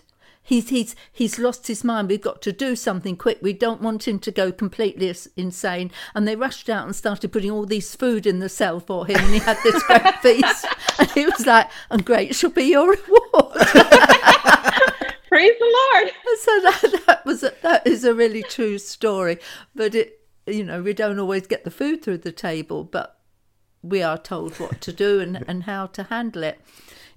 he's he's he's lost his mind. We've got to do something quick. We don't want him to go completely insane. And they rushed out and started putting all these food in the cell for him, and he had this great *laughs* feast. And he was like, "And great shall be your reward." *laughs* Praise the Lord. So that that was a, that is a really true story. But it, you know, we don't always get the food through the table, but we are told what to do and, and how to handle it.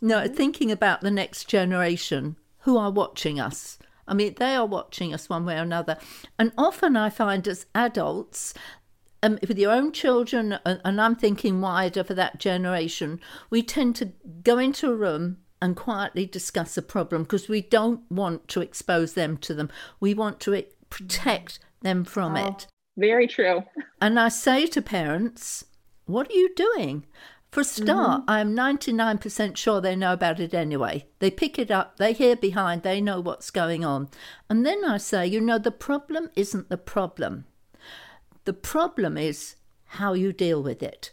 You know, thinking about the next generation, who are watching us. I mean, they are watching us one way or another. And often I find as adults, um, with your own children, and I'm thinking wider for that generation, we tend to go into a room and quietly discuss a problem because we don't want to expose them to them. We want to protect them from oh, it. Very true. *laughs* And I say to parents, what are you doing? For a start, mm-hmm. I'm 99% sure they know about it anyway. They pick it up, they hear behind, they know what's going on. And then I say, you know, the problem isn't the problem. The problem is how you deal with it.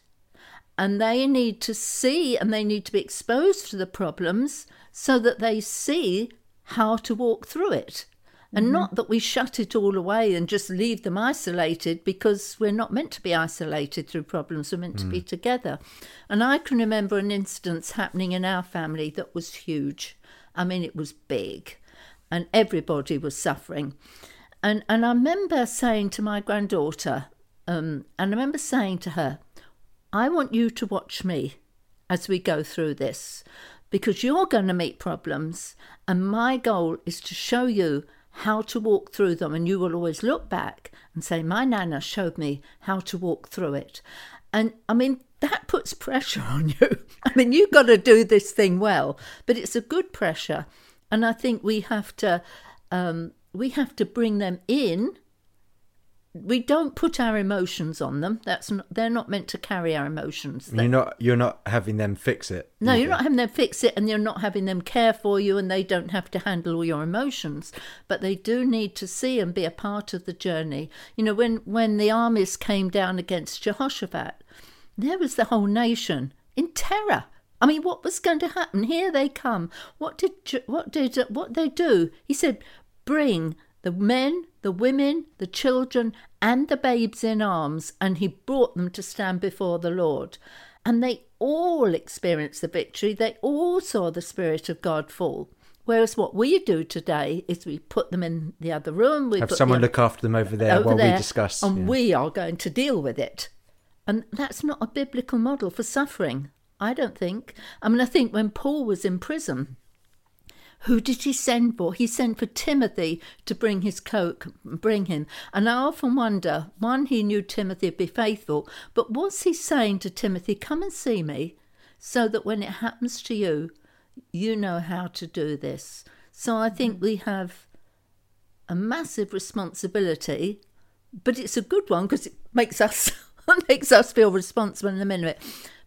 And they need to see and they need to be exposed to the problems so that they see how to walk through it. And mm-hmm. not that we shut it all away and just leave them isolated because we're not meant to be isolated through problems, we're meant mm. to be mm. together. And I can remember an instance happening in our family that was huge. I mean, it was big, and everybody was suffering. And, and I remember saying to my granddaughter, um, and I remember saying to her, I want you to watch me as we go through this because you're going to meet problems, and my goal is to show you how to walk through them. And you will always look back and say, My Nana showed me how to walk through it. And I mean, that puts pressure on you. *laughs* I mean, you've got to do this thing well, but it's a good pressure. And I think we have to. Um, we have to bring them in we don't put our emotions on them. That's not, they're not meant to carry our emotions. You're not you're not having them fix it. No, either. you're not having them fix it, and you're not having them care for you, and they don't have to handle all your emotions. But they do need to see and be a part of the journey. You know, when when the armies came down against Jehoshaphat, there was the whole nation in terror. I mean, what was going to happen? Here they come. What did what did what they do? He said, "Bring the men, the women, the children, and the babes in arms, and he brought them to stand before the Lord. And they all experienced the victory, they all saw the Spirit of God fall. Whereas what we do today is we put them in the other room. We have someone look after them over there over while there, we discuss. And yeah. we are going to deal with it. And that's not a biblical model for suffering, I don't think. I mean, I think when Paul was in prison, who did he send for? He sent for Timothy to bring his coat, bring him. And I often wonder one, he knew Timothy would be faithful, but was he saying to Timothy, Come and see me, so that when it happens to you, you know how to do this? So I think mm-hmm. we have a massive responsibility, but it's a good one because it makes us *laughs* makes us feel responsible in a minute.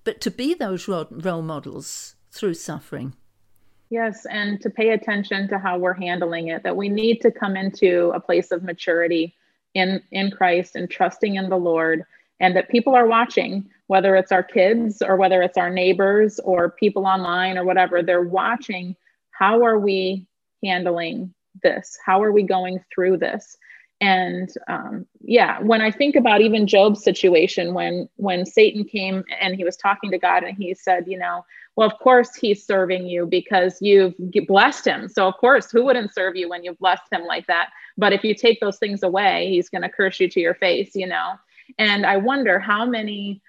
But to be those role models through suffering. Yes, and to pay attention to how we're handling it, that we need to come into a place of maturity in, in Christ and trusting in the Lord, and that people are watching, whether it's our kids or whether it's our neighbors or people online or whatever, they're watching how are we handling this? How are we going through this? And um, yeah when i think about even job's situation when when satan came and he was talking to god and he said you know well of course he's serving you because you've blessed him. So of course who wouldn't serve you when you've blessed him like that? But if you take those things away he's going to curse you to your face you know? And i wonder how many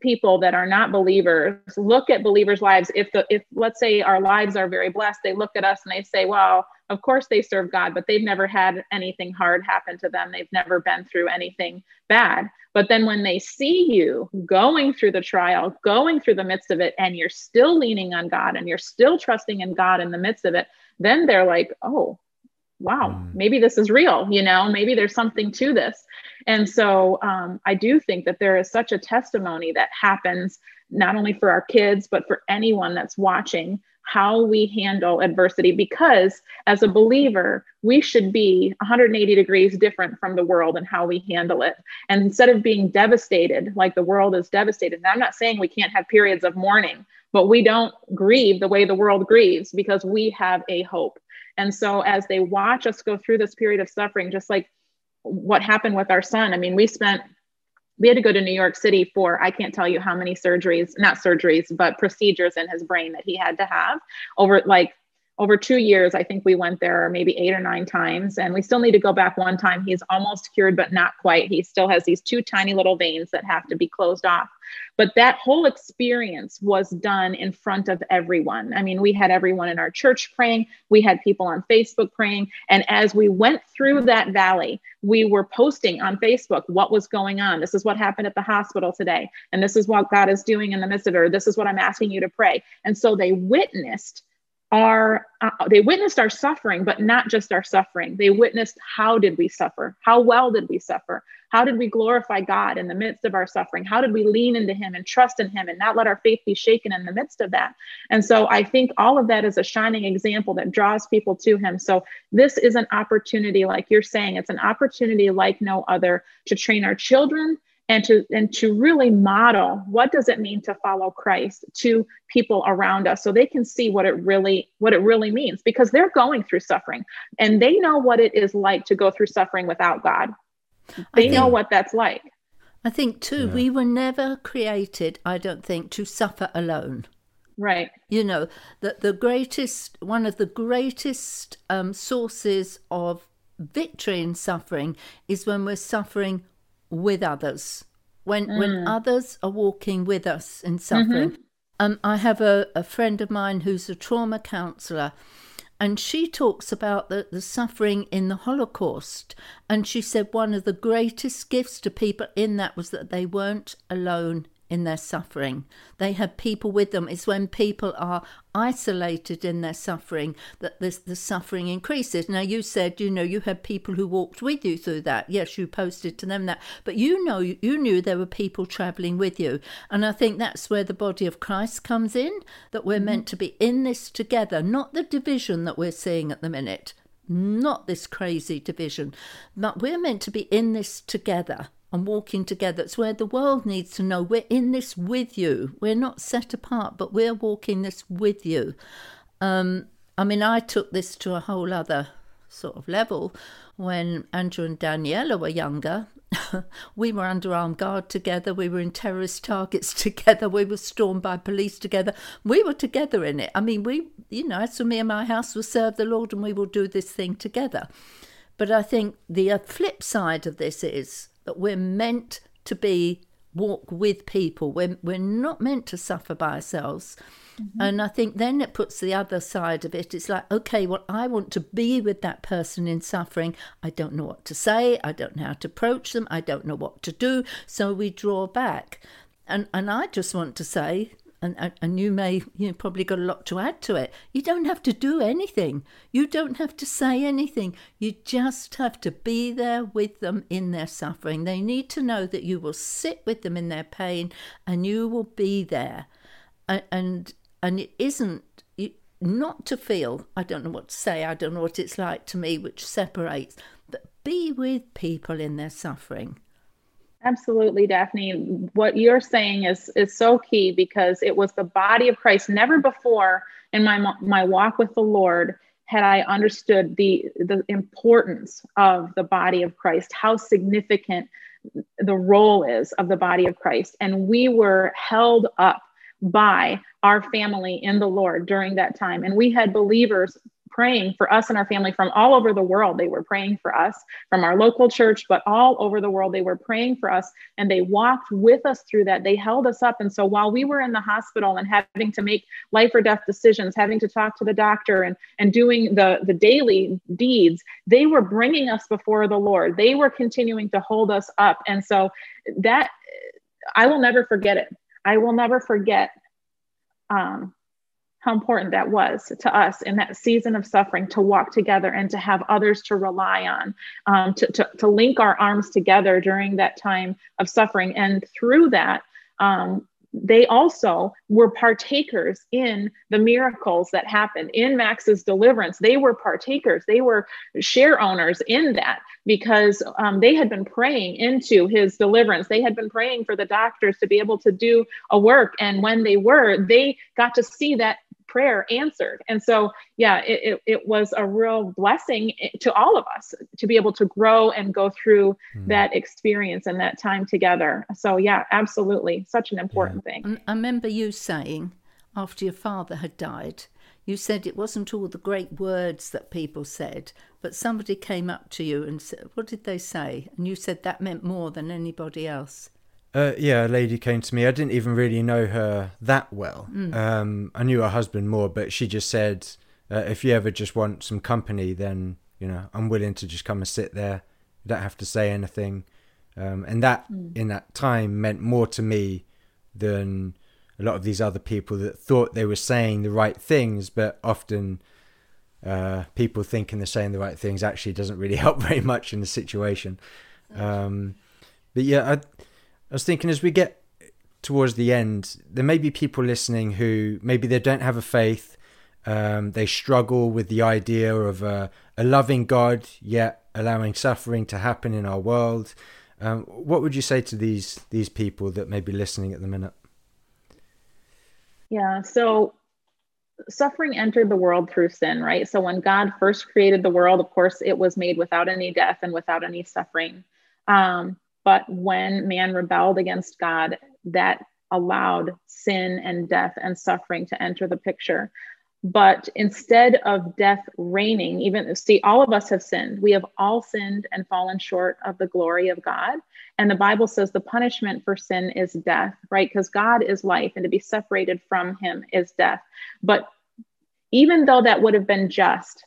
people that are not believers look at believers lives. If the if let's say our lives are very blessed they look at us and they say well of course they serve God, but they've never had anything hard happen to them. They've never been through anything bad. But then when they see you going through the trial, going through the midst of it, and you're still leaning on God and you're still trusting in God in the midst of it, then they're like, oh, wow, mm. maybe this is real, you know, maybe there's something to this. And so um, I do think that there is such a testimony that happens not only for our kids, but for anyone that's watching how we handle adversity because as a believer we should be 180 degrees different from the world and how we handle it. And instead of being devastated like the world is devastated and i'm not saying we can't have periods of mourning but we don't grieve the way the world grieves because we have a hope. And so as they watch us go through this period of suffering just like what happened with our son i mean we spent we had to go to New York City for I can't tell you how many surgeries, not surgeries, but procedures in his brain that he had to have over like over two years, I think we went there maybe eight or nine times, and we still need to go back one time. He's almost cured, but not quite. He still has these two tiny little veins that have to be closed off. But that whole experience was done in front of everyone. I mean, we had everyone in our church praying, we had people on Facebook praying. And as we went through that valley, we were posting on Facebook what was going on. This is what happened at the hospital today. And this is what God is doing in the midst of it. This is what I'm asking you to pray. And so they witnessed our uh, they witnessed our suffering but not just our suffering. They witnessed how did we suffer? How well did we suffer? How did we glorify god in the midst of our suffering? How did we lean into him and trust in him and not let our faith be shaken in the midst of that? And so i think all of that is a shining example that draws people to him. So this is an opportunity like you're saying it's an opportunity like no other to train our children and to and to really model what does it mean to follow Christ to people around us so they can see what it really what it really means because they're going through suffering and they know what it is like to go through suffering without God. They think, know what that's like. I think too yeah. we were never created I don't think to suffer alone. Right. You know, that the greatest, one of the greatest um, sources of victory in suffering is when we're suffering with others, when, mm. when others are walking with us in suffering. Mm-hmm. Um, I have a, a friend of mine who's a trauma counselor, and she talks about the, the suffering in the Holocaust. And she said one of the greatest gifts to people in that was that they weren't alone in their suffering. They have people with them. It's when people are isolated in their suffering that this, the suffering increases. Now, you said, you know, you had people who walked with you through that. Yes, you posted to them that. But you know, you knew there were people traveling with you. And I think that's where the body of Christ comes in, that we're mm-hmm. meant to be in this together, not the division that we're seeing at the minute. Not this crazy division, but we're meant to be in this together and walking together. It's where the world needs to know we're in this with you. We're not set apart, but we're walking this with you. Um, I mean, I took this to a whole other sort of level when Andrew and Daniela were younger. *laughs* we were under armed guard together. We were in terrorist targets *laughs* together. We were stormed by police together. We were together in it. I mean, we, you know, as for me and my house, will serve the Lord and we will do this thing together. But I think the flip side of this is that we're meant to be walk with people. We're, we're not meant to suffer by ourselves. Mm-hmm. And I think then it puts the other side of it. It's like, okay, well, I want to be with that person in suffering. I don't know what to say. I don't know how to approach them. I don't know what to do. So we draw back. And, and I just want to say, and, and you may you probably got a lot to add to it. You don't have to do anything. You don't have to say anything. You just have to be there with them in their suffering. They need to know that you will sit with them in their pain and you will be there. And and, and it isn't not to feel I don't know what to say. I don't know what it's like to me, which separates. But be with people in their suffering Absolutely, Daphne. What you're saying is is so key because it was the body of Christ. Never before in my my walk with the Lord had I understood the the importance of the body of Christ, how significant the role is of the body of Christ, and we were held up by our family in the Lord during that time. And we had believers praying for us and our family from all over the world. They were praying for us from our local church, but all over the world, they were praying for us and they walked with us through that. They held us up. And so while we were in the hospital and having to make life or death decisions, having to talk to the doctor and, and doing the, the daily deeds, they were bringing us before the Lord. They were continuing to hold us up. And so that I will never forget it. I will never forget um, how important that was to us in that season of suffering to walk together and to have others to rely on, um, to, to, to, link our arms together during that time of suffering. And through that, um, they also were partakers in the miracles that happened in Max's deliverance. They were partakers, they were share owners in that because um, they had been praying into his deliverance. They had been praying for the doctors to be able to do a work. And when they were, they got to see that prayer answered. And so, yeah, it, it, it, was a real blessing to all of us to be able to grow and go through mm. that experience and that time together. So, yeah, absolutely. Such an important yeah. thing. I remember you saying after your father had died, you said it wasn't all the great words that people said, but somebody came up to you and said, What did they say? And you said that meant more than anybody else. Uh, yeah, a lady came to me. I didn't even really know her that well. Mm. Um, I knew her husband more, but she just said, uh, "If you ever just want some company, then you know I'm willing to just come and sit there. You don't have to say anything." Um, and that, mm. in that time, meant more to me than a lot of these other people that thought they were saying the right things, but often uh, people thinking they're saying the right things actually doesn't really *laughs* help very much in the situation. Um, but yeah, I I was thinking as we get towards the end, there may be people listening who maybe they don't have a faith. Um, they struggle with the idea of a, a, loving God, yet allowing suffering to happen in our world. Um, what would you say to these these people that may be listening at the minute? Yeah, so suffering entered the world through sin, right? So when God first created the world, of course, it was made without any death and without any suffering. Um, but when man rebelled against God, that allowed sin and death and suffering to enter the picture. But instead of death reigning, even see, all of us have sinned. We have all sinned and fallen short of the glory of God. And the Bible says the punishment for sin is death, right? Because God is life, and to be separated from him is death. But even though that would have been just,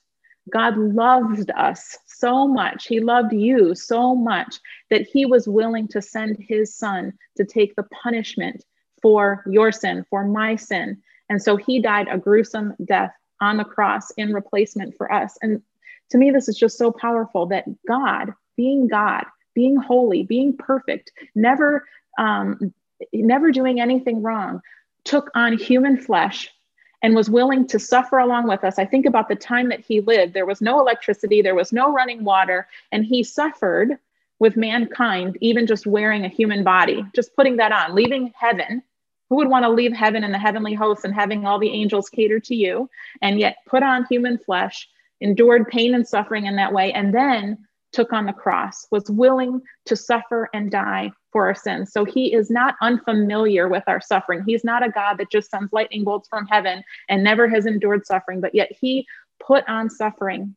God loved us so much. He loved you so much that he was willing to send his son to take the punishment for your sin, for my sin. And so he died a gruesome death on the cross in replacement for us. And to me, this is just so powerful that God, being God, being holy, being perfect, never, um, never doing anything wrong, took on human flesh and was willing to suffer along with us. I think about the time that he lived. There was no electricity, there was no running water, and he suffered with mankind, even just wearing a human body, just putting that on, leaving heaven. Who would want to leave heaven and the heavenly hosts and having all the angels cater to you and yet put on human flesh, endured pain and suffering in that way, and then took on the cross, was willing to suffer and die for our sins. So he is not unfamiliar with our suffering. He's not a God that just sends lightning bolts from heaven and never has endured suffering, but yet he put on suffering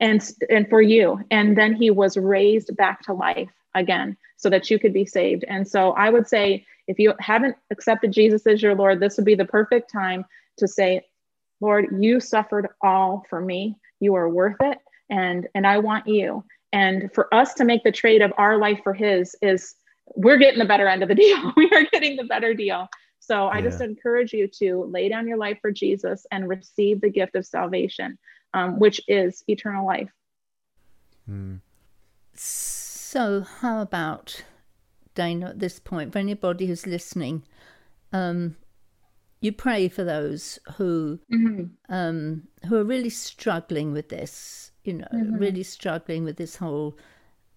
and and for you and then he was raised back to life again so that you could be saved. And so I would say if you haven't accepted Jesus as your Lord, this would be the perfect time to say, Lord, you suffered all for me. You are worth it and and I want you. And for us to make the trade of our life for his is we're getting the better end of the *laughs* deal. we are getting the better deal. So I just encourage you to lay down your life for Jesus and receive the gift of salvation, um, which is eternal life. Mm. So, how about Dana at this point, for anybody who's listening, um, you pray for those who mm-hmm. um, who are really struggling with this you know, mm-hmm. really struggling with this whole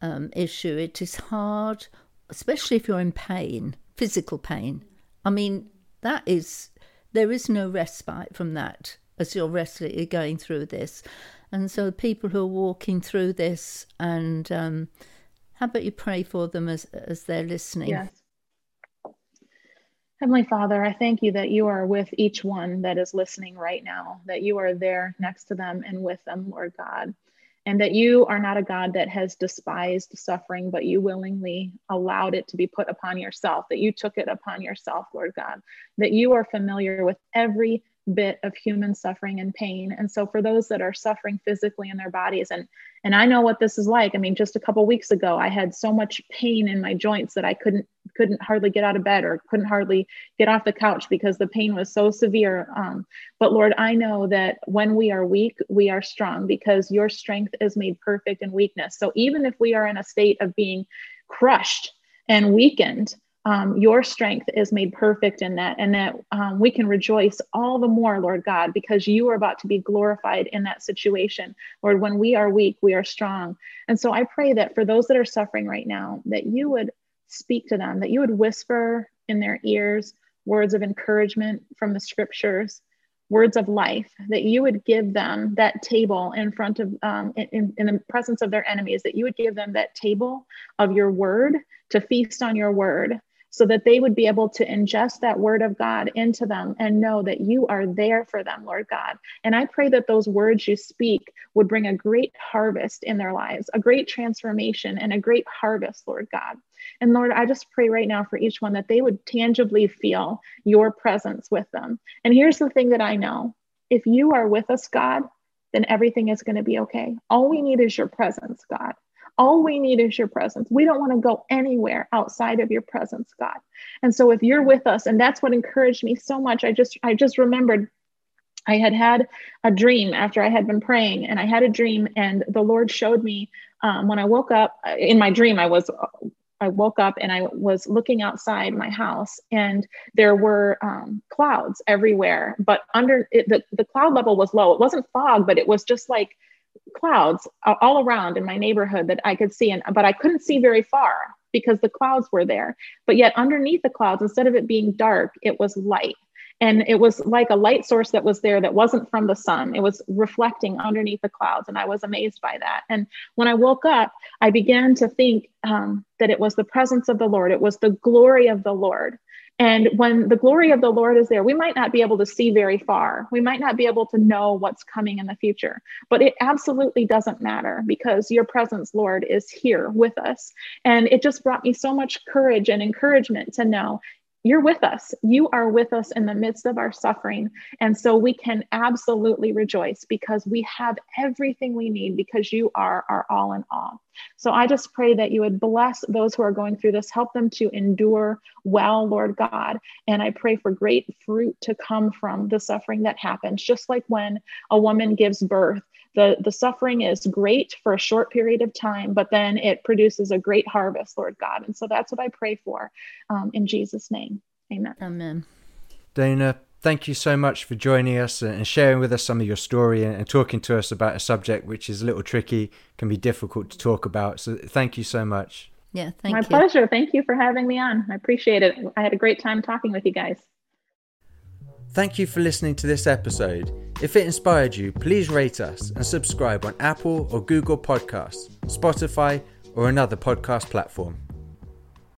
um, issue. It is hard, especially if you're in pain, physical pain. I mean, that is, there is no respite from that as you're wrestling, going through this. And so, people who are walking through this, and um, how about you pray for them as as they're listening? Yes. Heavenly Father, I thank you that you are with each one that is listening right now, that you are there next to them and with them, Lord God, and that you are not a God that has despised suffering, but you willingly allowed it to be put upon yourself, that you took it upon yourself, Lord God, that you are familiar with every bit of human suffering and pain. And so for those that are suffering physically in their bodies and and i know what this is like. I mean just a couple weeks ago i had so much pain in my joints that i couldn't couldn't hardly get out of bed or couldn't hardly get off the couch because the pain was so severe um, but lord i know that when we are weak we are strong because your strength is made perfect in weakness so even if we are in a state of being crushed and weakened um, your strength is made perfect in that, and that um, we can rejoice all the more, Lord God, because you are about to be glorified in that situation. Lord, when we are weak, we are strong. And so I pray that for those that are suffering right now, that you would speak to them, that you would whisper in their ears words of encouragement from the scriptures, words of life, that you would give them that table in front of, um, in, in the presence of their enemies, that you would give them that table of your word to feast on your word so that they would be able to ingest that word of God into them and know that you are there for them, Lord God. And I pray that those words you speak would bring a great harvest in their lives, a great transformation and a great harvest, Lord God. And Lord, I just pray right now for each one that they would tangibly feel your presence with them. And here's the thing that I know if you are with us, God, then everything is going to be okay. All we need is your presence, God. All we need is your presence. We don't want to go anywhere outside of your presence, God. And so if you're with us, and that's what encouraged me so much. I just I just remembered I had had a dream after I had been praying, and I had a dream, and the Lord showed me um, when I woke up in my dream. I was I woke up and I was looking outside my house, and there were um, clouds everywhere. But under it, the the cloud level was low. It wasn't fog, but it was just like clouds all around in my neighborhood that I could see, and but I couldn't see very far because the clouds were there. But yet, underneath the clouds, instead of it being dark, it was light. And it was like a light source that was there that wasn't from the sun. It was reflecting underneath the clouds. And I was amazed by that. And when I woke up, I began to think um, that it was the presence of the Lord, it was the glory of the Lord. And when the glory of the Lord is there, we might not be able to see very far. We might not be able to know what's coming in the future, but it absolutely doesn't matter because your presence, Lord, is here with us. And it just brought me so much courage and encouragement to know you're with us. You are with us in the midst of our suffering. And so we can absolutely rejoice because we have everything we need because you are our all in all. So I just pray that you would bless those who are going through this, help them to endure well, Lord God. And I pray for great fruit to come from the suffering that happens, just like when a woman gives birth the the suffering is great for a short period of time but then it produces a great harvest lord god. And so that's what i pray for um, in jesus name. Amen. Amen. Dana thank you so much for joining us and sharing with us some of your story and talking to us about a subject which is a little tricky can be difficult to talk about. So thank you so much. Yeah thank my you. my pleasure. Thank you for having me on. I appreciate it. I had a great time talking with you guys. Thank you for listening to this episode. If it inspired you, please rate us and subscribe on Apple or Google Podcasts, Spotify, or another podcast platform.